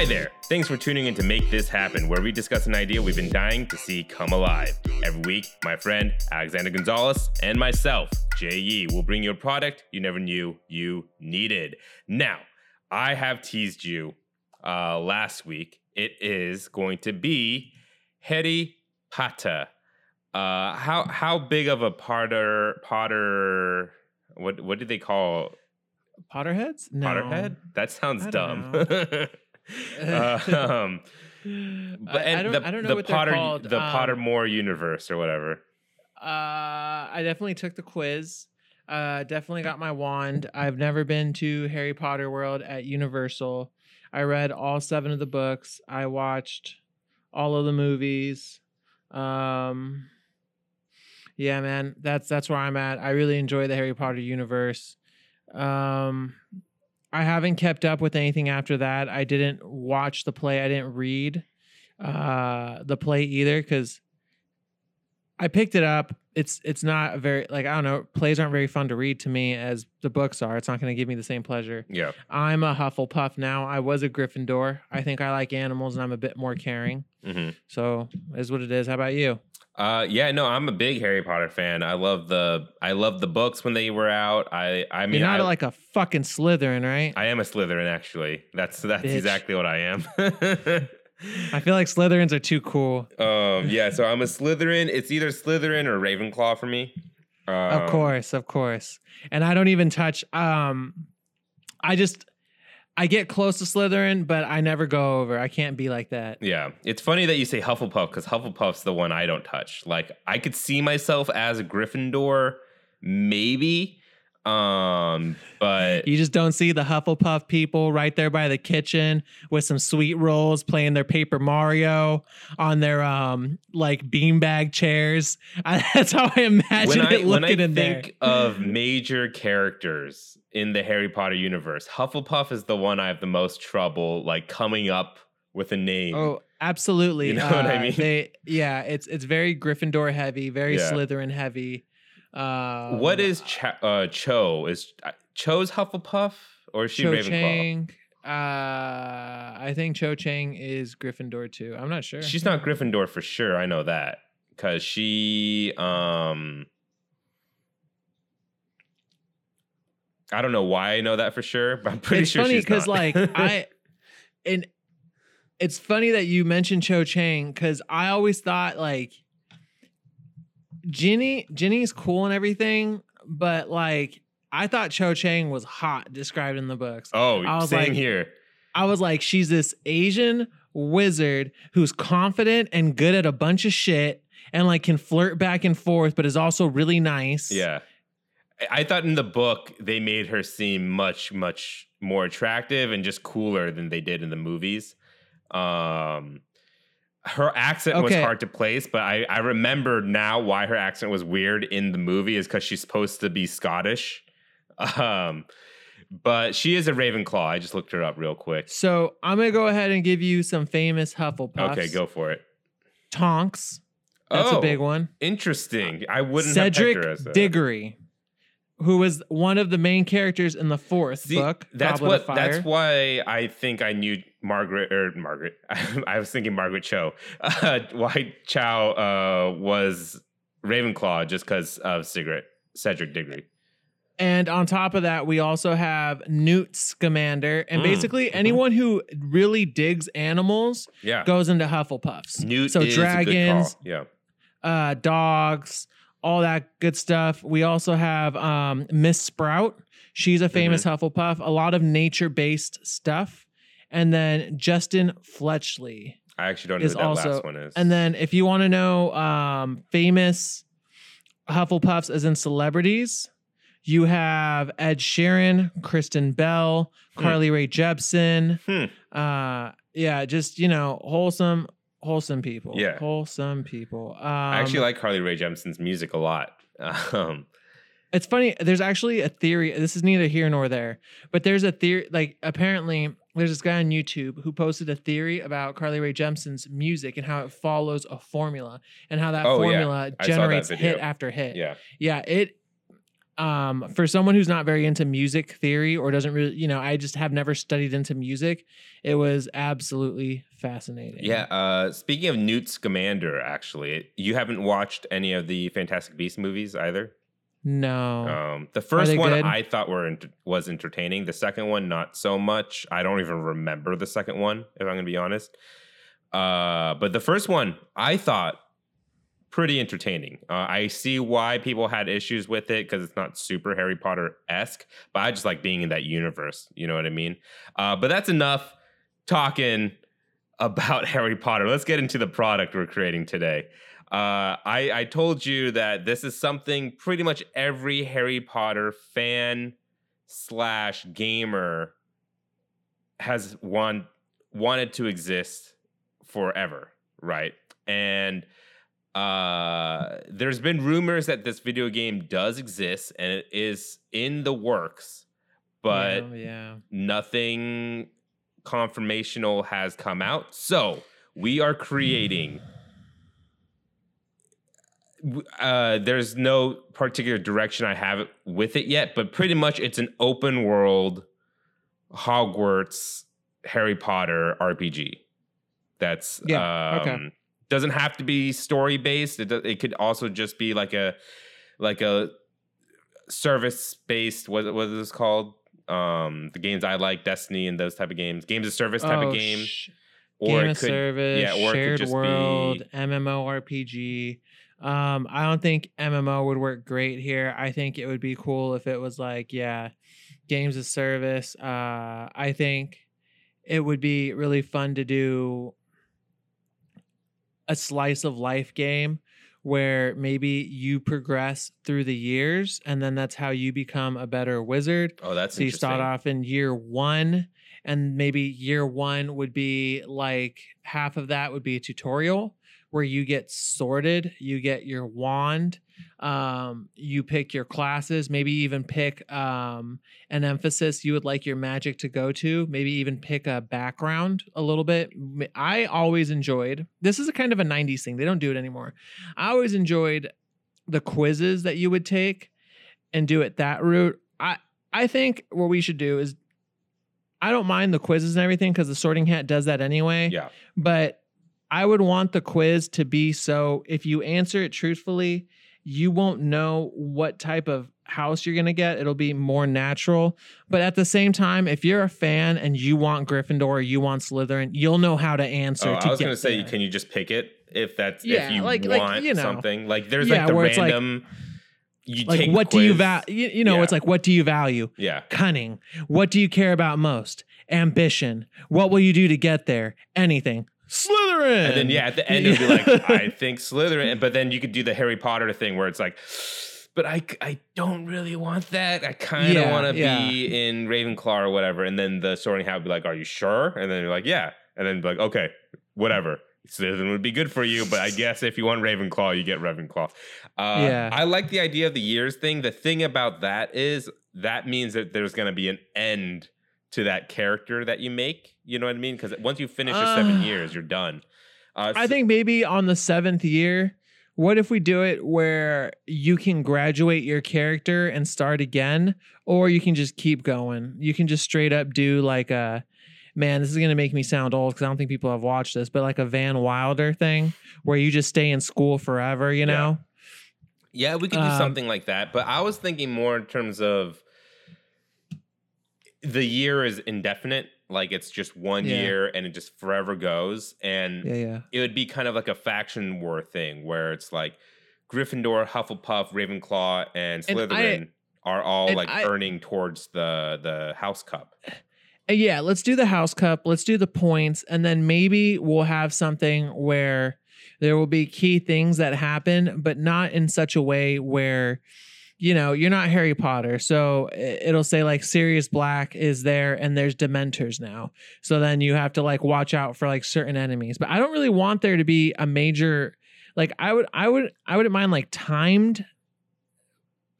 Hi there. Thanks for tuning in to Make This Happen, where we discuss an idea we've been dying to see come alive. Every week, my friend Alexander Gonzalez and myself, Jay Yee, will bring you a product you never knew you needed. Now, I have teased you uh, last week. It is going to be Harry Potter. Uh, how how big of a Potter Potter? What what do they call Potterheads? No. Potterhead? That sounds dumb. um, but I, and don't, the, I don't know the what Potter they're called. the um, Pottermore universe or whatever. Uh, I definitely took the quiz. Uh, definitely got my wand. I've never been to Harry Potter World at Universal. I read all seven of the books. I watched all of the movies. Um, yeah, man, that's that's where I'm at. I really enjoy the Harry Potter universe. Um, I haven't kept up with anything after that. I didn't watch the play. I didn't read uh the play either because I picked it up. It's it's not very like I don't know. Plays aren't very fun to read to me as the books are. It's not going to give me the same pleasure. Yeah. I'm a Hufflepuff now. I was a Gryffindor. I think I like animals and I'm a bit more caring. hmm So is what it is. How about you? Uh, yeah, no, I'm a big Harry Potter fan. I love the I love the books when they were out. I I mean, You're not I, like a fucking Slytherin, right? I am a Slytherin actually. That's that's Bitch. exactly what I am. I feel like Slytherins are too cool. um, yeah, so I'm a Slytherin. It's either Slytherin or Ravenclaw for me. Um, Of course, of course. And I don't even touch um I just I get close to Slytherin, but I never go over. I can't be like that. Yeah, it's funny that you say Hufflepuff because Hufflepuff's the one I don't touch. Like I could see myself as a Gryffindor, maybe, um, but You just don't see the Hufflepuff people right there by the kitchen with some sweet rolls playing their Paper Mario on their um like beanbag chairs. I, that's how I imagine when I it when I looking in there. think of major characters in the Harry Potter universe, Hufflepuff is the one I have the most trouble like coming up with a name. Oh, absolutely. You know what I Uh, mean? They, yeah, it's it's very Gryffindor heavy, very Yeah. Slytherin heavy. Um, what is Cha- uh, Cho? Is uh, Cho's Hufflepuff or is she Cho Ravenclaw? Chang? Uh, I think Cho Chang is Gryffindor too. I'm not sure. She's not Gryffindor for sure. I know that because she um. I don't know why I know that for sure, but I'm pretty it's sure funny she's because like I and it's funny that you mentioned Cho Chang because I always thought like Ginny Ginny's cool and everything, but like I thought Cho Chang was hot described in the books. oh, I was same like- here. I was like, she's this Asian wizard who's confident and good at a bunch of shit and like can flirt back and forth, but is also really nice. Yeah. I- thought in the book they made her seem much, much more attractive and just cooler than they did in the movies. Um her accent was hard to place, but I, I remember now why her accent was weird in the movie is because she's supposed to be Scottish. Um but she is a Ravenclaw. I just looked her up real quick. So I'm gonna go ahead and give you some famous Hufflepuffs. Okay, go for it. Tonks. That's oh, a big one. Interesting. I wouldn't Cedric have her as a, Diggory, who was one of the main characters in the fourth See, book. That's Goblet what. That's why I think I knew Margaret or Margaret. I was thinking Margaret Cho. Uh, why Cho uh, was Ravenclaw just because of Cedric Cedric Diggory. And on top of that, we also have Newt Scamander. And Mm, basically, mhm. anyone who really digs animals Yeah, goes into Hufflepuffs. Newt so is a good dragons. Yeah. uh, dogs, all that good stuff. We also have um, Miss Sprout. She's a famous Mm-hmm. Hufflepuff. A lot of nature-based stuff. And then Justin Fletchley. I actually don't know who that also- last one is. And then if you want to know um, famous Hufflepuffs as in celebrities, you have Ed Sheeran, Kristen Bell, Hmm. Carly Rae Jepsen. Hmm. Uh, yeah, just you know, wholesome, wholesome people. Yeah. wholesome people. Um, I actually like Carly Rae Jepsen's music a lot. Um, It's funny. There's actually a theory. This is neither here nor there, but there's a theory. Like apparently, there's this guy on YouTube who posted a theory about Carly Rae Jepsen's music and how it follows a formula and how that Oh, formula I saw that generates hit after hit. yeah. Yeah, it. Um, for someone who's not very into music theory or doesn't really, you know, I just have never studied into music. It was absolutely fascinating. Yeah. Uh, speaking of Newt Scamander, actually, you haven't watched any of the Fantastic Beasts movies either. No. Um, the first one good? I thought were was entertaining. The second one, not so much. I don't even remember the second one, if I'm going to be honest. Uh, but the first one, I thought pretty entertaining. Uh, I see why people had issues with it because it's not super Harry Potter esque, but I just like being in that universe. You know what I mean? Uh, but that's enough talking about Harry Potter. Let's get into the product we're creating today. Uh, I, I told you that this is something pretty much every Harry Potter fan slash gamer has want, wanted to exist forever, right? And uh, there's been rumors that this video game does exist and it is in the works, but yeah, yeah. nothing confirmational has come out. So we are creating. Uh, there's no particular direction I have with it yet, but pretty much it's an open world Hogwarts Harry Potter RPG. That's Yeah, okay. Doesn't have to be story based. It, do- it could also just be like a like a service based. What what is this called? Um, the games I like, Destiny, and those type of games, games of service type Oh, of game, sh- or game it of could service, yeah, or it could shared just world, be- MMORPG. Um, I don't think MMO would work great here. I think it would be cool if it was like, yeah, games of service. Uh, I think it would be really fun to do a slice of life game where maybe you progress through the years and then that's how you become a better wizard. Oh, that's so you start off in year one, and maybe year one would be like half of that would be a tutorial where you get sorted, you get your wand, um, you pick your classes, maybe even pick um, an emphasis you would like your magic to go to, maybe even pick a background a little bit. I always enjoyed this is a kind of a 90s thing, they don't do it anymore. I always enjoyed the quizzes that you would take and do it that route. I I think what we should do is I don't mind the quizzes and everything because the sorting hat does that anyway. Yeah. But I would want the quiz to be so if you answer it truthfully, you won't know what type of house you're gonna get. It'll be more natural. But at the same time, if you're a fan and you want Gryffindor or you want Slytherin, you'll know how to answer. Oh, to I was gonna say, there. can you just pick it if that's Yeah, if you like- like, want you know. something? Like there's Yeah, like the it's like- random. you like take what do you value? You, you know, Yeah. it's like what do you value? Yeah. cunning. What do you care about most? Ambition. What will you do to get there? Anything. Slytherin. And then yeah, at the end it'll be like, I think Slytherin, but then you could do the Harry Potter thing where it's like, but I, I don't really want that. I kind of Yeah, want to yeah. be in Ravenclaw or whatever. And then the Sorting Hat would be like, Are you sure? And then you're like, Yeah. And then be like, Okay, whatever. Slytherin would be good for you, but I guess if you want Ravenclaw, you get Ravenclaw. Uh, Yeah. I like the idea of the years thing. The thing about that is that means that there's going to be an end to that character that you make. You know what I mean? Because once you finish your seven Uh, years, you're done. Uh, I so- think maybe on the seventh year, what if we do it where you can graduate your character and start again, or you can just keep going? You can just straight up do like a man, this is gonna make me sound old because I don't think people have watched this, but like a Van Wilder thing where you just stay in school forever, you Yeah. know? Yeah, we could do Um, something like that. But I was thinking more in terms of the year is indefinite. Like it's just one Yeah. year and it just forever goes. And Yeah, yeah. it would be kind of like a faction war thing where it's like Gryffindor, Hufflepuff, Ravenclaw, and And I- Slytherin are all like I- earning towards the the House Cup. Uh, yeah, let's do the house cup. Let's do the points, and then maybe we'll have something where there will be key things that happen, but not in such a way where, you know, you're not Harry Potter. So it'll say like Sirius Black is there, and there's Dementors now. So then you have to like watch out for like certain enemies. But I don't really want there to be a major, like I would, I would, I wouldn't mind like timed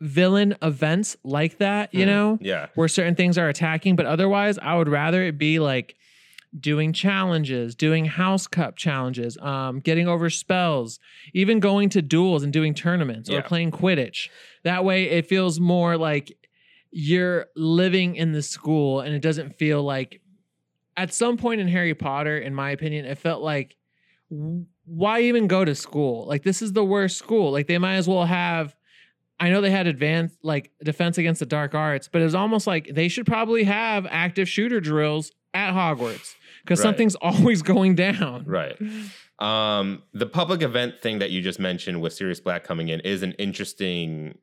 villain events like that. You Hmm. know Yeah. where certain things are attacking, but otherwise, I would rather it be like doing challenges, doing house cup challenges, um, getting over spells, even going to duels and doing tournaments or playing Quidditch. That way it feels more like you're living in the school and it doesn't feel like at some point in Harry Potter, in my opinion, it felt like why even go to school? Like this is the worst school. Like they might as well have I know they had advanced like defense against the dark arts, but it was almost like they should probably have active shooter drills at Hogwarts because Right. something's always going down. Right. Um, the public event thing that you just mentioned with Sirius Black coming in is an interesting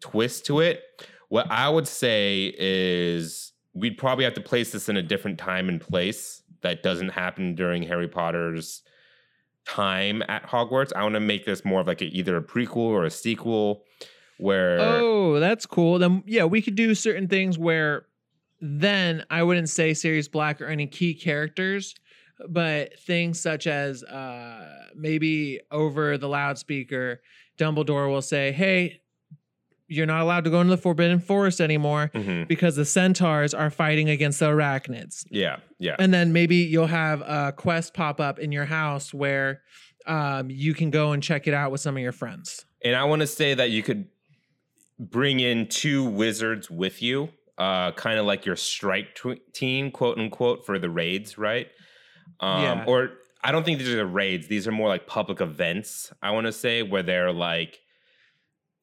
twist to it. What I would say is we'd probably have to place this in a different time and place that doesn't happen during Harry Potter's time at Hogwarts. I want to make this more of like a, either a prequel or a sequel where Oh, that's cool. Then yeah, we could do certain things where then I wouldn't say Sirius Black or any key characters, but things such as uh maybe over the loudspeaker, Dumbledore will say, Hey, you're not allowed to go into the Forbidden Forest anymore Mhm. because the centaurs are fighting against the arachnids. yeah, yeah. And then maybe you'll have a quest pop up in your house where um, you can go and check it out with some of your friends. And I want to say that you could bring in two wizards with you, uh, kind of like your strike team, quote unquote, for the raids, right? Um, Yeah. Or I don't think these are the raids. These are more like public events, I want to say, where they're like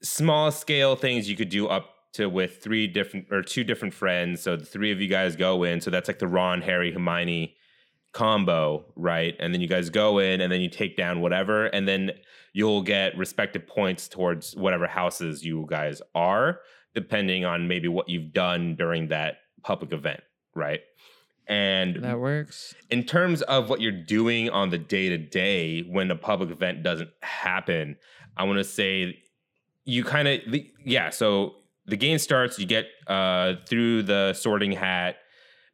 small scale things you could do up to with three different or two different friends. So the three of you guys go in. So that's like the Ron, Harry, Hermione combo, right? And then you guys go in and then you take down whatever. And then you'll get respective points towards whatever houses you guys are, depending on maybe what you've done during that public event, right? And That works. in terms of what you're doing on the day to day when a public event doesn't happen, I want to say you kind of yeah. So the game starts, you get uh, through the sorting hat.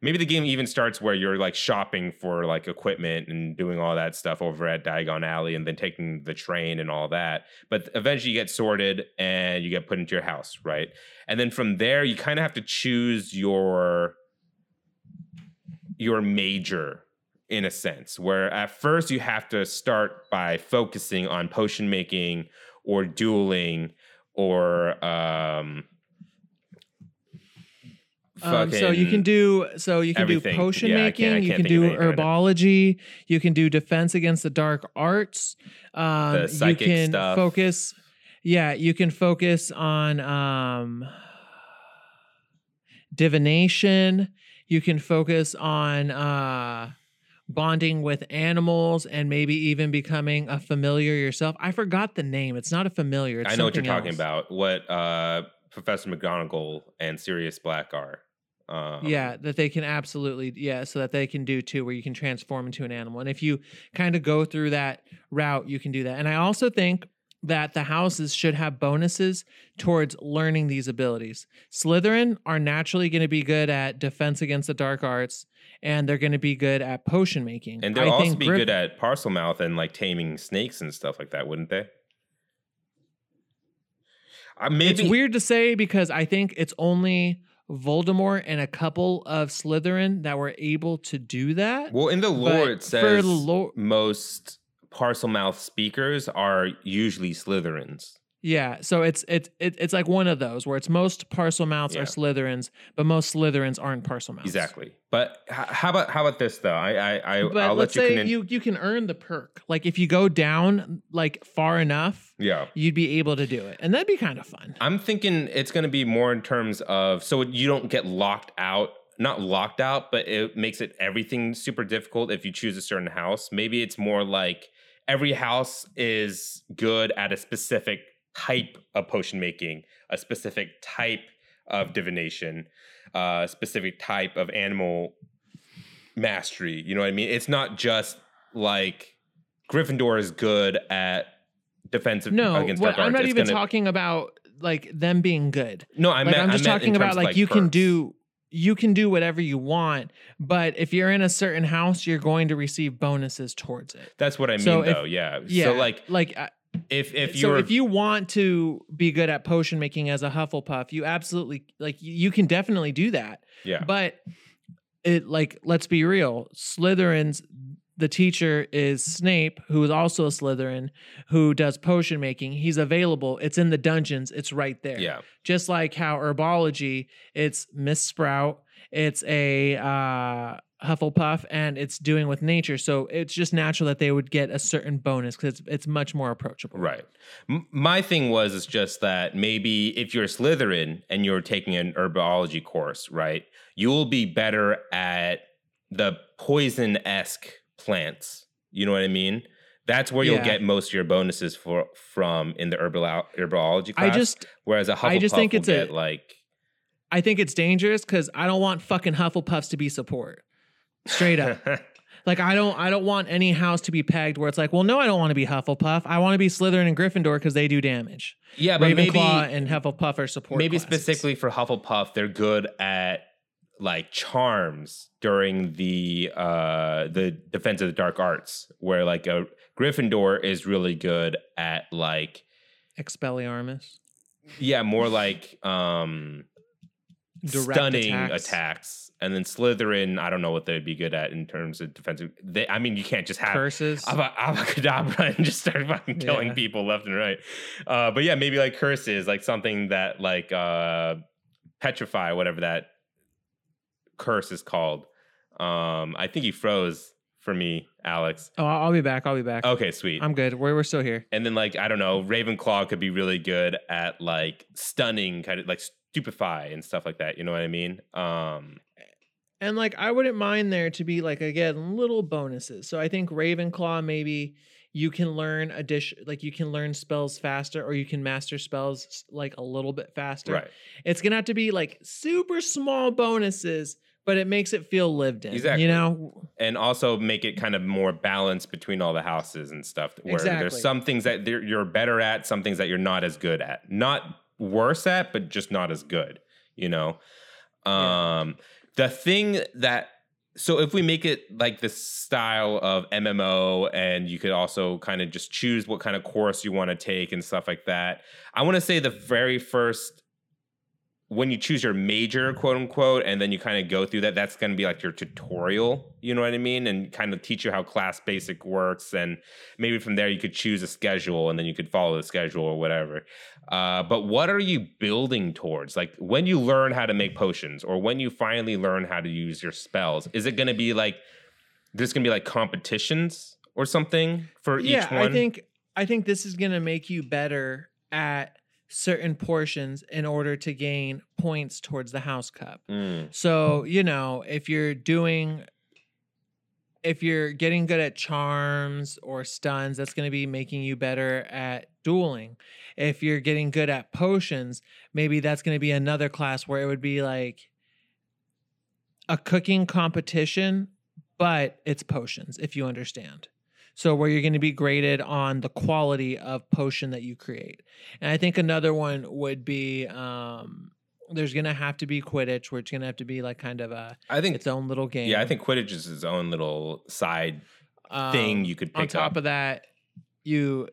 Maybe the game even starts where you're like shopping for like equipment and doing all that stuff over at Diagon Alley, and then taking the train and all that. But eventually, you get sorted and you get put into your house, right? And then from there, you kind of have to choose your your major in a sense where at first you have to start by focusing on potion making or dueling or um Um, so you can do so you can do potion Yeah, I making, can't- I you can do herbology, you can do defense against the dark arts. Um, The you can stuff. focus. Yeah, you can focus on um, divination. You can focus on uh, bonding with animals and maybe even becoming a familiar yourself. I forgot the name. It's not a familiar. It's I know what you're something talking about what uh Professor McGonagall and Sirius Black are um, yeah, that they can absolutely, yeah, so that they can do too, where you can transform into an animal. And if you kind of go through that route, you can do that. And I also think that the houses should have bonuses towards learning these abilities. Slytherin are naturally going to be good at defense against the dark arts, and they're going to be good at potion making. and they'll I also think be good at Parselmouth and like taming snakes and stuff like that wouldn't they uh, maybe It's weird to say because I think it's only Voldemort and a couple of Slytherin that were able to do that. Well, in the lore, it says most Parselmouth speakers are usually Slytherins. Yeah, so it's it's it, it's like one of those where it's most Parselmouths Yeah. are Slytherins, but most Slytherins aren't Parselmouths. Exactly. But h- how about how about this though? I I, I But I'll let's let you. say Con- you you can earn the perk. Like if you go down like far enough, yeah. you'd be able to do it, and that'd be kind of fun. I'm thinking it's going to be more in terms of so you don't get locked out. Not locked out, but it makes it everything super difficult if you choose a certain house. Maybe it's more like every house is good at a specific type of potion making, a specific type of divination, uh, a specific type of animal mastery. You know what I mean? It's not just like Gryffindor is good at defensive No, against dark I'm not It's even gonna- talking about like them being good. No, I like meant I'm just I talking about of, like, you can do you can do whatever you want, but if you're in a certain house, you're going to receive bonuses towards it. That's what I mean, So if- though. Yeah. Yeah, So like, like if if you're if you want to be good at potion making as a Hufflepuff, you absolutely like you- you can definitely do that. yeah But it like let's be real. Slytherin's the teacher is Snape, who is also a Slytherin, who does potion making. He's available. It's in the dungeons. It's right there. Yeah. Just like how herbology, it's Miss Sprout, it's a uh, Hufflepuff, and it's doing with nature. So it's just natural that they would get a certain bonus because it's, it's much more approachable. Right. M- my thing was is just that maybe if you're a Slytherin and you're taking an herbology course, right, you will be better at the poison esque plants. You know what I mean? That's where you'll Yeah. get most of your bonuses for from in the herbal herbology class. I just whereas a Hufflepuff I just think it's a- like I think it's dangerous because I don't want fucking Hufflepuffs to be support. Straight up. Like I don't I don't want any house to be pegged where it's like, well, no, I don't want to be Hufflepuff. I want to be Slytherin and Gryffindor because they do damage. yeah, but maybe and Hufflepuff are support. maybe classes. specifically for Hufflepuff, they're good at like charms during the uh the defense of the dark arts, where like a Gryffindor is really good at like Expelliarmus. yeah, more like um stunning attacks. attacks. And then Slytherin, I don't know what they'd be good at in terms of defensive. They, I mean, you can't just have Curses. Ava- Avacadabra and just start fucking killing Yeah. people left and right. Uh, but yeah, maybe like curses, like something that like uh, petrify, whatever that curse is called. Um, I think he froze for me, Alex. oh, I'll I'll be back. I'll be back. Okay, sweet. I'm good. We're, we're still here. and then like I don't know, Ravenclaw could be really good at like stunning, kind of like stupefy and stuff like that. You know what I mean? Um, And like I wouldn't mind there to be like again little bonuses. So I think Ravenclaw maybe you can learn a dish like you can learn spells faster or you can master spells like a little bit faster. right. It's gonna have to be like super small bonuses, but it makes it feel lived in. Exactly. You know? and also make it kind of more balanced between all the houses and stuff where Exactly. there's some things that you're better at some things that you're not as good at not worse at but just not as good you know Yeah. um the thing that so if we make it like the style of MMO and you could also kind of just choose what kind of course you want to take and stuff like that I want to say the very first when you choose your major, quote unquote, and then you kind of go through that, that's going to be like your tutorial, you know what I mean? And kind of teach you how class basic works. And maybe from there you could choose a schedule and then you could follow the schedule or whatever. Uh, but what are you building towards? Like when you learn how to make potions or when you finally learn how to use your spells, is it going to be like, there's going to be like competitions or something for yeah, each one? I think I think this is gonna make you better at certain portions in order to gain points towards the house cup. Mm, So, you know, if you're doing if you're getting good at charms or stuns, that's going to be making you better at dueling. If you're getting good at potions, maybe that's going to be another class where it would be like a cooking competition, but it's potions, if you understand. So, where you're going to be graded on the quality of potion that you create. And I think another one would be um, there's going to have to be Quidditch, where it's going to have to be like kind of a I think, its own little game. yeah, I think Quidditch is its own little side thing Um, you could pick on top up. of that, you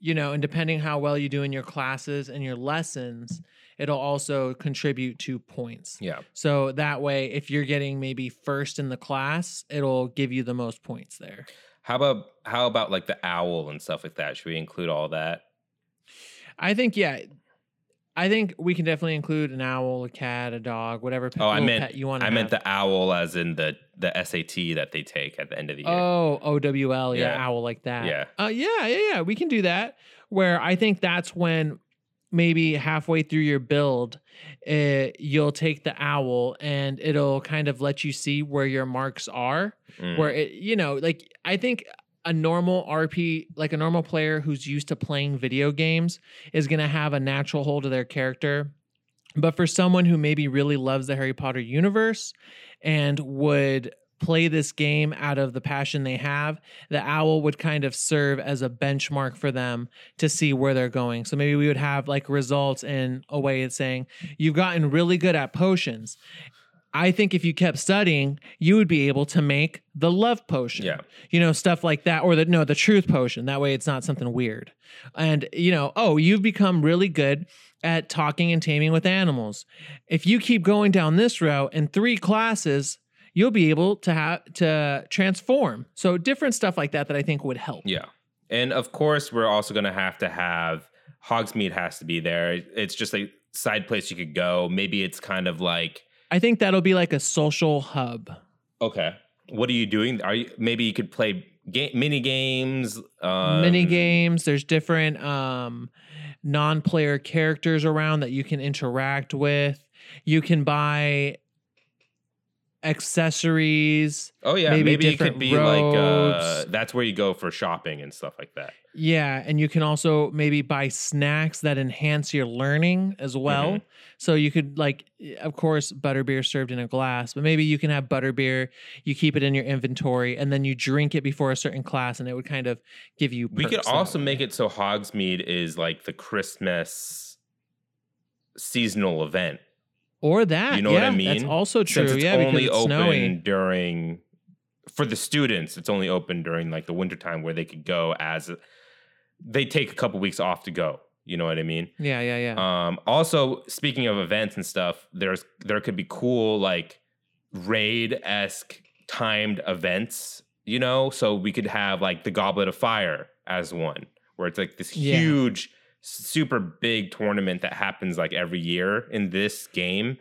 you know, and depending how well you do in your classes and your lessons, it'll also contribute to points. yeah. So that way, if you're getting maybe first in the class, it'll give you the most points there. How about how about like the owl and stuff like that? Should we include all that? I think, yeah, I think we can definitely include an owl, a cat, a dog, whatever pet, Oh, I meant- you want to I meant the owl as in the the SAT that they take at the end of the year. Oh, OWL, yeah, Yeah. owl like that. Yeah. Uh, yeah, yeah, yeah. We can do that. Where I think that's when maybe halfway through your build, uh, you'll take the owl and it'll kind of let you see where your marks are. Mm. Where it, you know, like I think a normal RP, like a normal player who's used to playing video games, is going to have a natural hold of their character. But for someone who maybe really loves the Harry Potter universe and would play this game out of the passion they have, the owl would kind of serve as a benchmark for them to see where they're going. So maybe we would have like results in a way of saying, you've gotten really good at potions. I think if you kept studying, you would be able to make the love potion. Yeah. You know, stuff like that. Or the no, the truth potion. That way it's not something weird. And, you know, oh, you've become really good at talking and taming with animals. If you keep going down this route in three classes, you'll be able to have to transform. So different stuff like that that I think would help. Yeah. And of course, we're also going to have to have Hogsmeade has to be there. It's just a side place you could go. Maybe it's kind of like I think that'll be like a social hub. okay, what are you doing? Are you maybe you could play game, mini games, um, Mini games, there's different um non-player characters around that you can interact with. You can buy accessories. Oh yeah, maybe maybe, it could be like uh, robes. that's where you go for shopping and stuff like that. Yeah, and you can also maybe buy snacks that enhance your learning as well. Mhm. So you could like of course butterbeer served in a glass, but maybe you can have butterbeer, you keep it in your inventory and then you drink it before a certain class and it would kind of give you We could also make it so Hogsmeade is like the Christmas seasonal event. Or that. You know what I mean? That's also true. Since it's yeah, only because it's open snowy. during for the students, it's only open during like the wintertime where they could go as they take a couple weeks off to go. You know what I mean? Yeah, yeah, yeah. Um, also, speaking of events and stuff, there's there could be cool like raid esque timed events. You know, so we could have like the Goblet of Fire as one, where it's like this Yeah. huge, super big tournament that happens like every year in this game.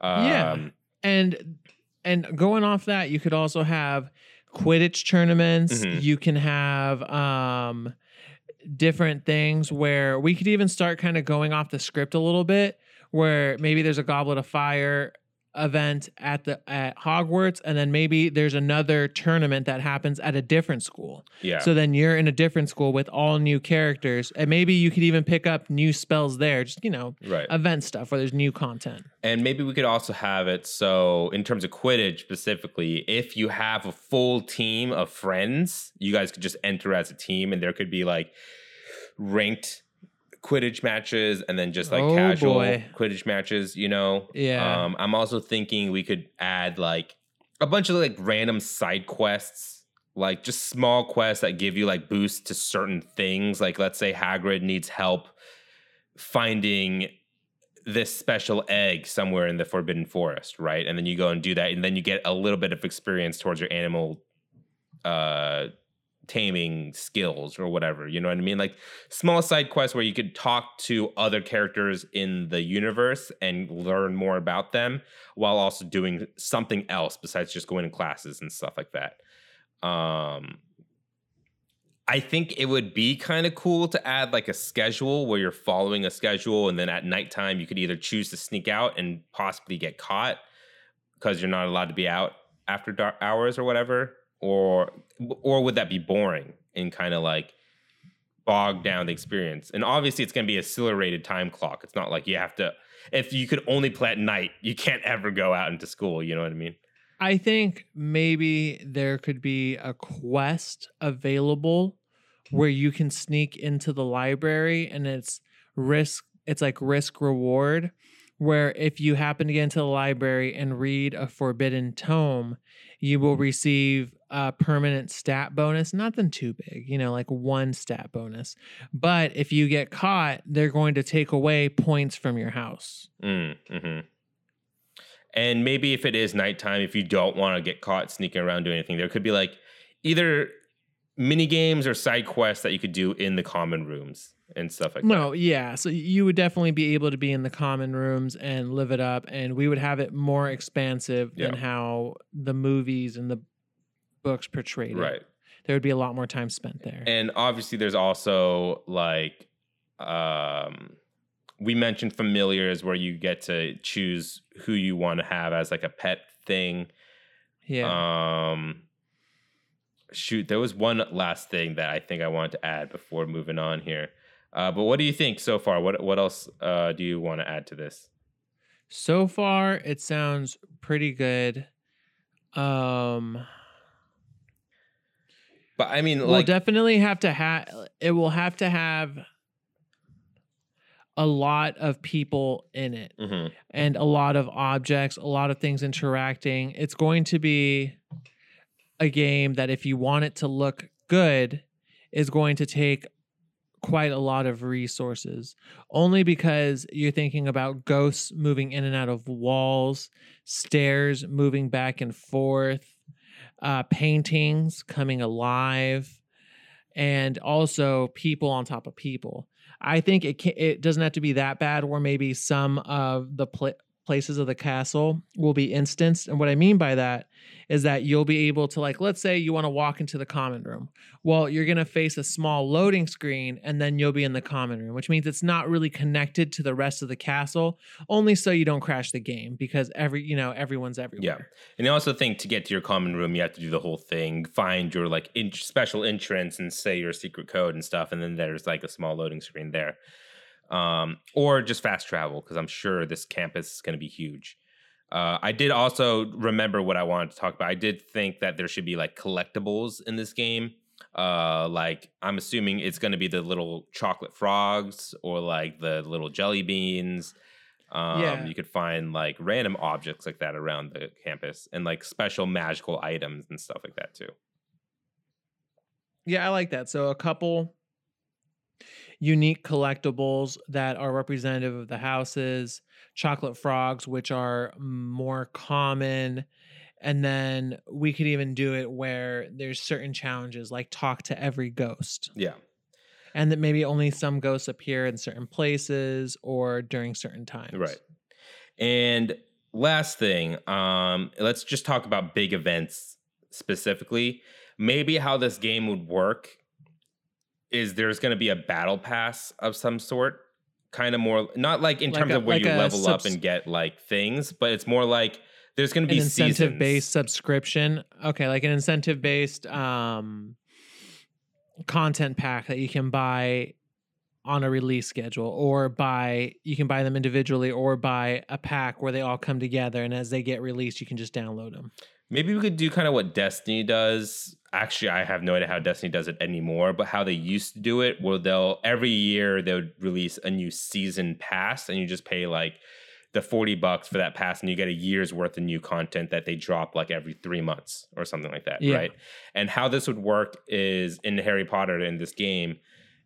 Um, Yeah. and and going off that you could also have quidditch tournaments Mhm. you can have um different things where we could even start kind of going off the script a little bit where maybe there's a goblet of fire event at the at Hogwarts and then maybe there's another tournament that happens at a different school. Yeah. So then you're in a different school with all new characters and maybe you could even pick up new spells there just you know right. event stuff where there's new content. And maybe we could also have it so, in terms of Quidditch specifically, if you have a full team of friends, you guys could just enter as a team, and there could be like ranked Quidditch matches and then just like Oh, casual boy. Quidditch matches, you know? Yeah. Um, I'm also thinking we could add like a bunch of like random side quests, like just small quests that give you like boosts to certain things. Like, let's say Hagrid needs help finding this special egg somewhere in the forbidden forest right and then you go and do that and then you get a little bit of experience towards your animal uh taming skills or whatever you know what i mean? Like small side quests where you could talk to other characters in the universe and learn more about them while also doing something else besides just going to classes and stuff like that. Um I think it would be kind of cool to add like a schedule where you're following a schedule, and then at nighttime you could either choose to sneak out and possibly get caught because you're not allowed to be out after dark hours or whatever, or or would that be boring and kind of like bog down the experience? And obviously, it's going to be a accelerated time clock. It's not like you have to. If you could only play at night, you can't ever go out into school. You know what I mean? I think maybe there could be a quest available where you can sneak into the library and it's risk it's like risk reward where if you happen to get into the library and read a forbidden tome you will mm-hmm. receive a permanent stat bonus nothing too big you know like one stat bonus but if you get caught they're going to take away points from your house Mm, hmm And maybe if it is nighttime, if you don't want to get caught sneaking around doing anything, there could be like either mini games or side quests that you could do in the common rooms and stuff like that. No, yeah. So you would definitely be able to be in the common rooms and live it up, and we would have it more expansive than how the movies and the books portrayed it. Right. There would be a lot more time spent there. And obviously there's also like um we mentioned familiars where you get to choose who you want to have as like a pet thing. yeah. Um, shoot, there was one last thing that I think I wanted to add before moving on here. Uh, but what do you think so far? What what else uh, do you want to add to this? so far, it sounds pretty good. Um, But I mean, we'll like, definitely have to have. It will have to have a lot of people in it hmm and a lot of objects, a lot of things interacting. It's going to be a game that, if you want it to look good, is going to take quite a lot of resources. Only because you're thinking about ghosts moving in and out of walls, stairs moving back and forth, uh, paintings coming alive, and also people on top of people. I think it ca- it doesn't have to be that bad, or maybe some of the pla- places of the castle will be instanced. And what I mean by that is that you'll be able to, like, let's say you want to walk into the common room. Well, you're going to face a small loading screen, and then you'll be in the common room, which means it's not really connected to the rest of the castle, only so you don't crash the game because every you know everyone's everywhere. Yeah. And I also think to get to your common room, you have to do the whole thing, find your like in- special entrance and say your secret code and stuff, and then there's like a small loading screen there, um, or just fast travel because I'm sure this campus is going to be huge. Uh, I did also remember what I wanted to talk about. I did think that there should be like collectibles in this game. Uh, like I'm assuming it's going to be the little chocolate frogs or like the little jelly beans. Um, Yeah. You could find like random objects like that around the campus and like special magical items and stuff like that too. Yeah, I like that. So a couple unique collectibles that are representative of the houses, chocolate frogs, which are more common. And then we could even do it where there's certain challenges like talk to every ghost. Yeah. And that maybe only some ghosts appear in certain places or during certain times. Right. And last thing, um, let's just talk about big events specifically. Maybe how this game would work is there's going to be a battle pass of some sort, kind of more not like in Like terms a- of where like you level up and get like things, but it's more like there's going to be An incentive based subscription. Okay, like an incentive based um content pack that you can buy on a release schedule or buy you can buy them individually or buy a pack where they all come together and as they get released you can just download them. Maybe we could do kind of what Destiny does. Actually, I have no idea how Destiny does it anymore, but how they used to do it, where they'll every year they would release a new season pass, and you just pay like the forty bucks for that pass, and you get a year's worth of new content that they drop like every three months or something like that, Yeah. right? And how this would work is in Harry Potter in this game,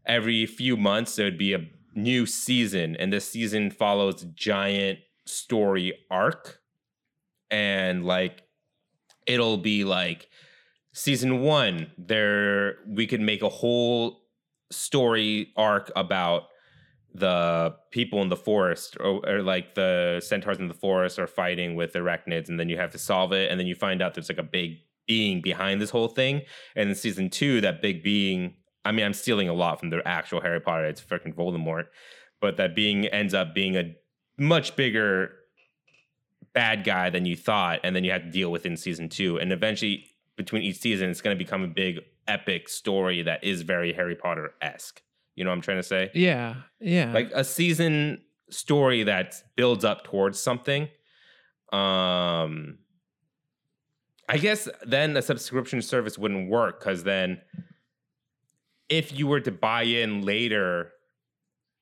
every few months there would be a new season, and this season follows a giant story arc, and like it'll be like season one there we could make a whole story arc about the people in the forest or, or like the centaurs in the forest are fighting with arachnids and then you have to solve it and then you find out there's like a big being behind this whole thing. And in season two that big being i mean i'm stealing a lot from the actual harry potter it's freaking voldemort but that being ends up being a much bigger bad guy than you thought, and then you have to deal with in season two. And eventually, between each season, it's going to become a big epic story that is very Harry Potter esque. You know what I'm trying to say? Yeah. Yeah. Like a season story that builds up towards something. Um, I guess then a subscription service wouldn't work because then if you were to buy in later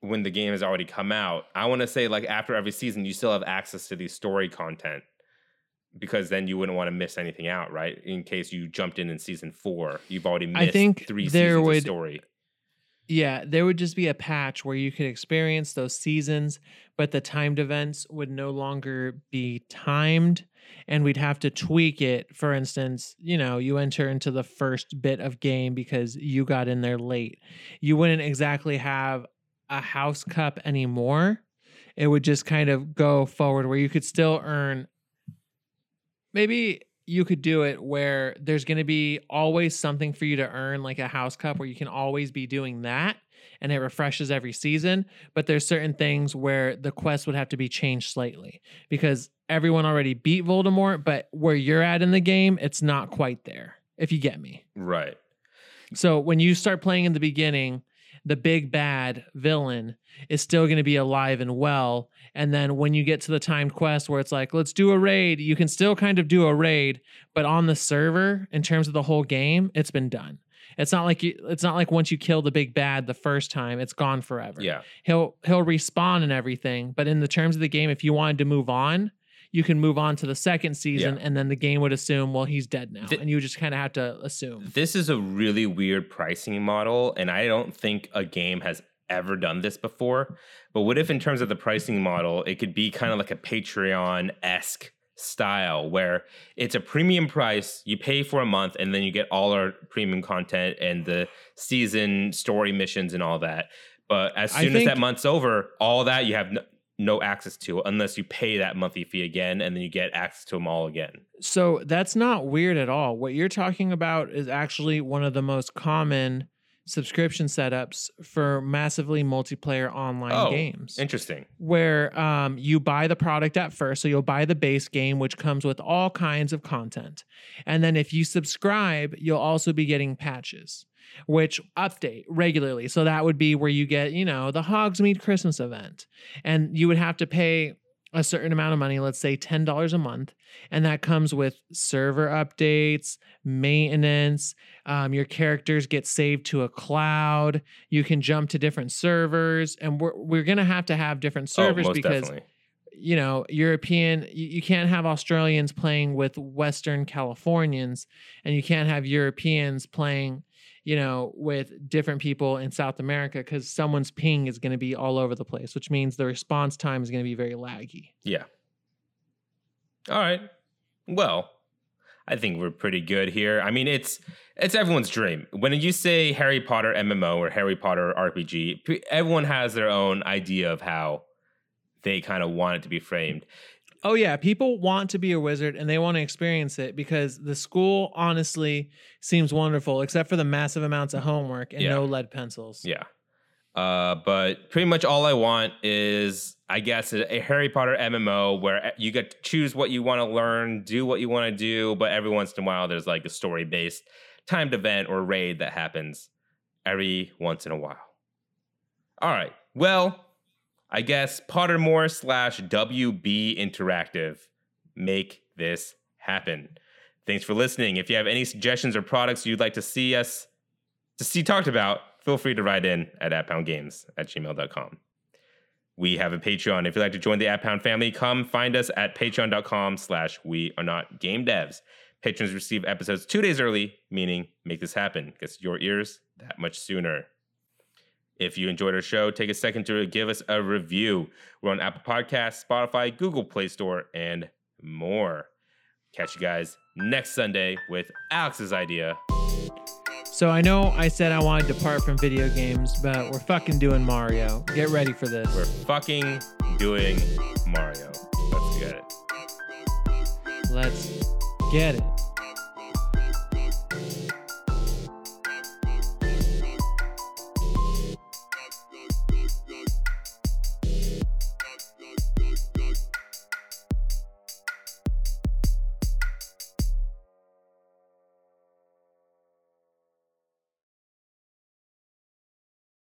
when the game has already come out, I want to say like after every season, you still have access to the story content because then you wouldn't want to miss anything out, right? In case you jumped in in season four, you've already missed I think three there seasons would- of story. Yeah, there would just be a patch where you could experience those seasons, but the timed events would no longer be timed and we'd have to tweak it. For instance, you know, you enter into the first bit of game because you got in there late. You wouldn't exactly have a house cup anymore. It would just kind of go forward where you could still earn maybe you could do it where there's going to be always something for you to earn like a house cup where you can always be doing that and it refreshes every season but there's certain things where the quest would have to be changed slightly because everyone already beat Voldemort but where you're at in the game it's not quite there if you get me Right. so when you start playing in the beginning, the big bad villain is still going to be alive and well. And then when you get to the timed quest where it's like, let's do a raid, you can still kind of do a raid, but on the server, in terms of the whole game, it's been done. It's not like you it's not like once you kill the big bad the first time, it's gone forever. Yeah. He'll he'll respawn and everything, but in the terms of the game, if you wanted to move on, you can move on to the second season and then the game would assume, well, he's dead now. Th- and you just kind of have to assume. This is a really weird pricing model, and I don't think a game has ever done this before. But what if, in terms of the pricing model, it could be kind of like a Patreon esque style where it's a premium price, you pay for a month, and then you get all our premium content and the season story missions and all that. But as soon as that month's over, all that you have no, no access to unless you pay that monthly fee again, and then you get access to them all again. So that's not weird at all. What you're talking about is actually one of the most common subscription setups for massively multiplayer online Oh, games. Interesting. where um, you buy the product at first. So you'll buy the base game, which comes with all kinds of content. And then if you subscribe, you'll also be getting patches, which update regularly. So that would be where you get, you know, the Hogsmeade Christmas event. And you would have to pay a certain amount of money, let's say $10 a month. And that comes with server updates, maintenance. Um, your characters get saved to a cloud. You can jump to different servers. And we're, we're going to have to have different servers oh, because definitely. you know european you, you can't have australians playing with western californians and you can't have europeans playing you know with different people in south america because someone's ping is going to be all over the place which means the response time is going to be very laggy Yeah. All right. Well, I think we're pretty good here. I mean, it's it's everyone's dream. When you say Harry Potter MMO or Harry Potter RPG, everyone has their own idea of how they kind of want it to be framed. Oh yeah people want to be a wizard and they want to experience it because the school honestly seems wonderful except for the massive amounts of homework and Yeah. no lead pencils Yeah. Uh, but pretty much all I want is, I guess, a, a Harry Potter MMO where you get to choose what you want to learn, do what you want to do, but every once in a while there's like a story based timed event or raid that happens every once in a while. All right. Well, I guess Pottermore slash WB Interactive make this happen. Thanks for listening. If you have any suggestions or products you'd like to see us to see talked about, feel free to write in at apppoundgames at gmail.com. We have a Patreon. If you'd like to join the App Pound family, come find us at patreon.com slash we are not game devs. Patrons receive episodes two days early, meaning make this happen. Gets your ears that much sooner. If you enjoyed our show, take a second to give us a review. We're on Apple Podcasts, Spotify, Google Play Store, and more. Catch you guys next Sunday with Alex's idea. So I know I said I wanted to depart from video games, but we're fucking doing Mario. Get ready for this. We're fucking doing Mario. Let's get it. Let's get it.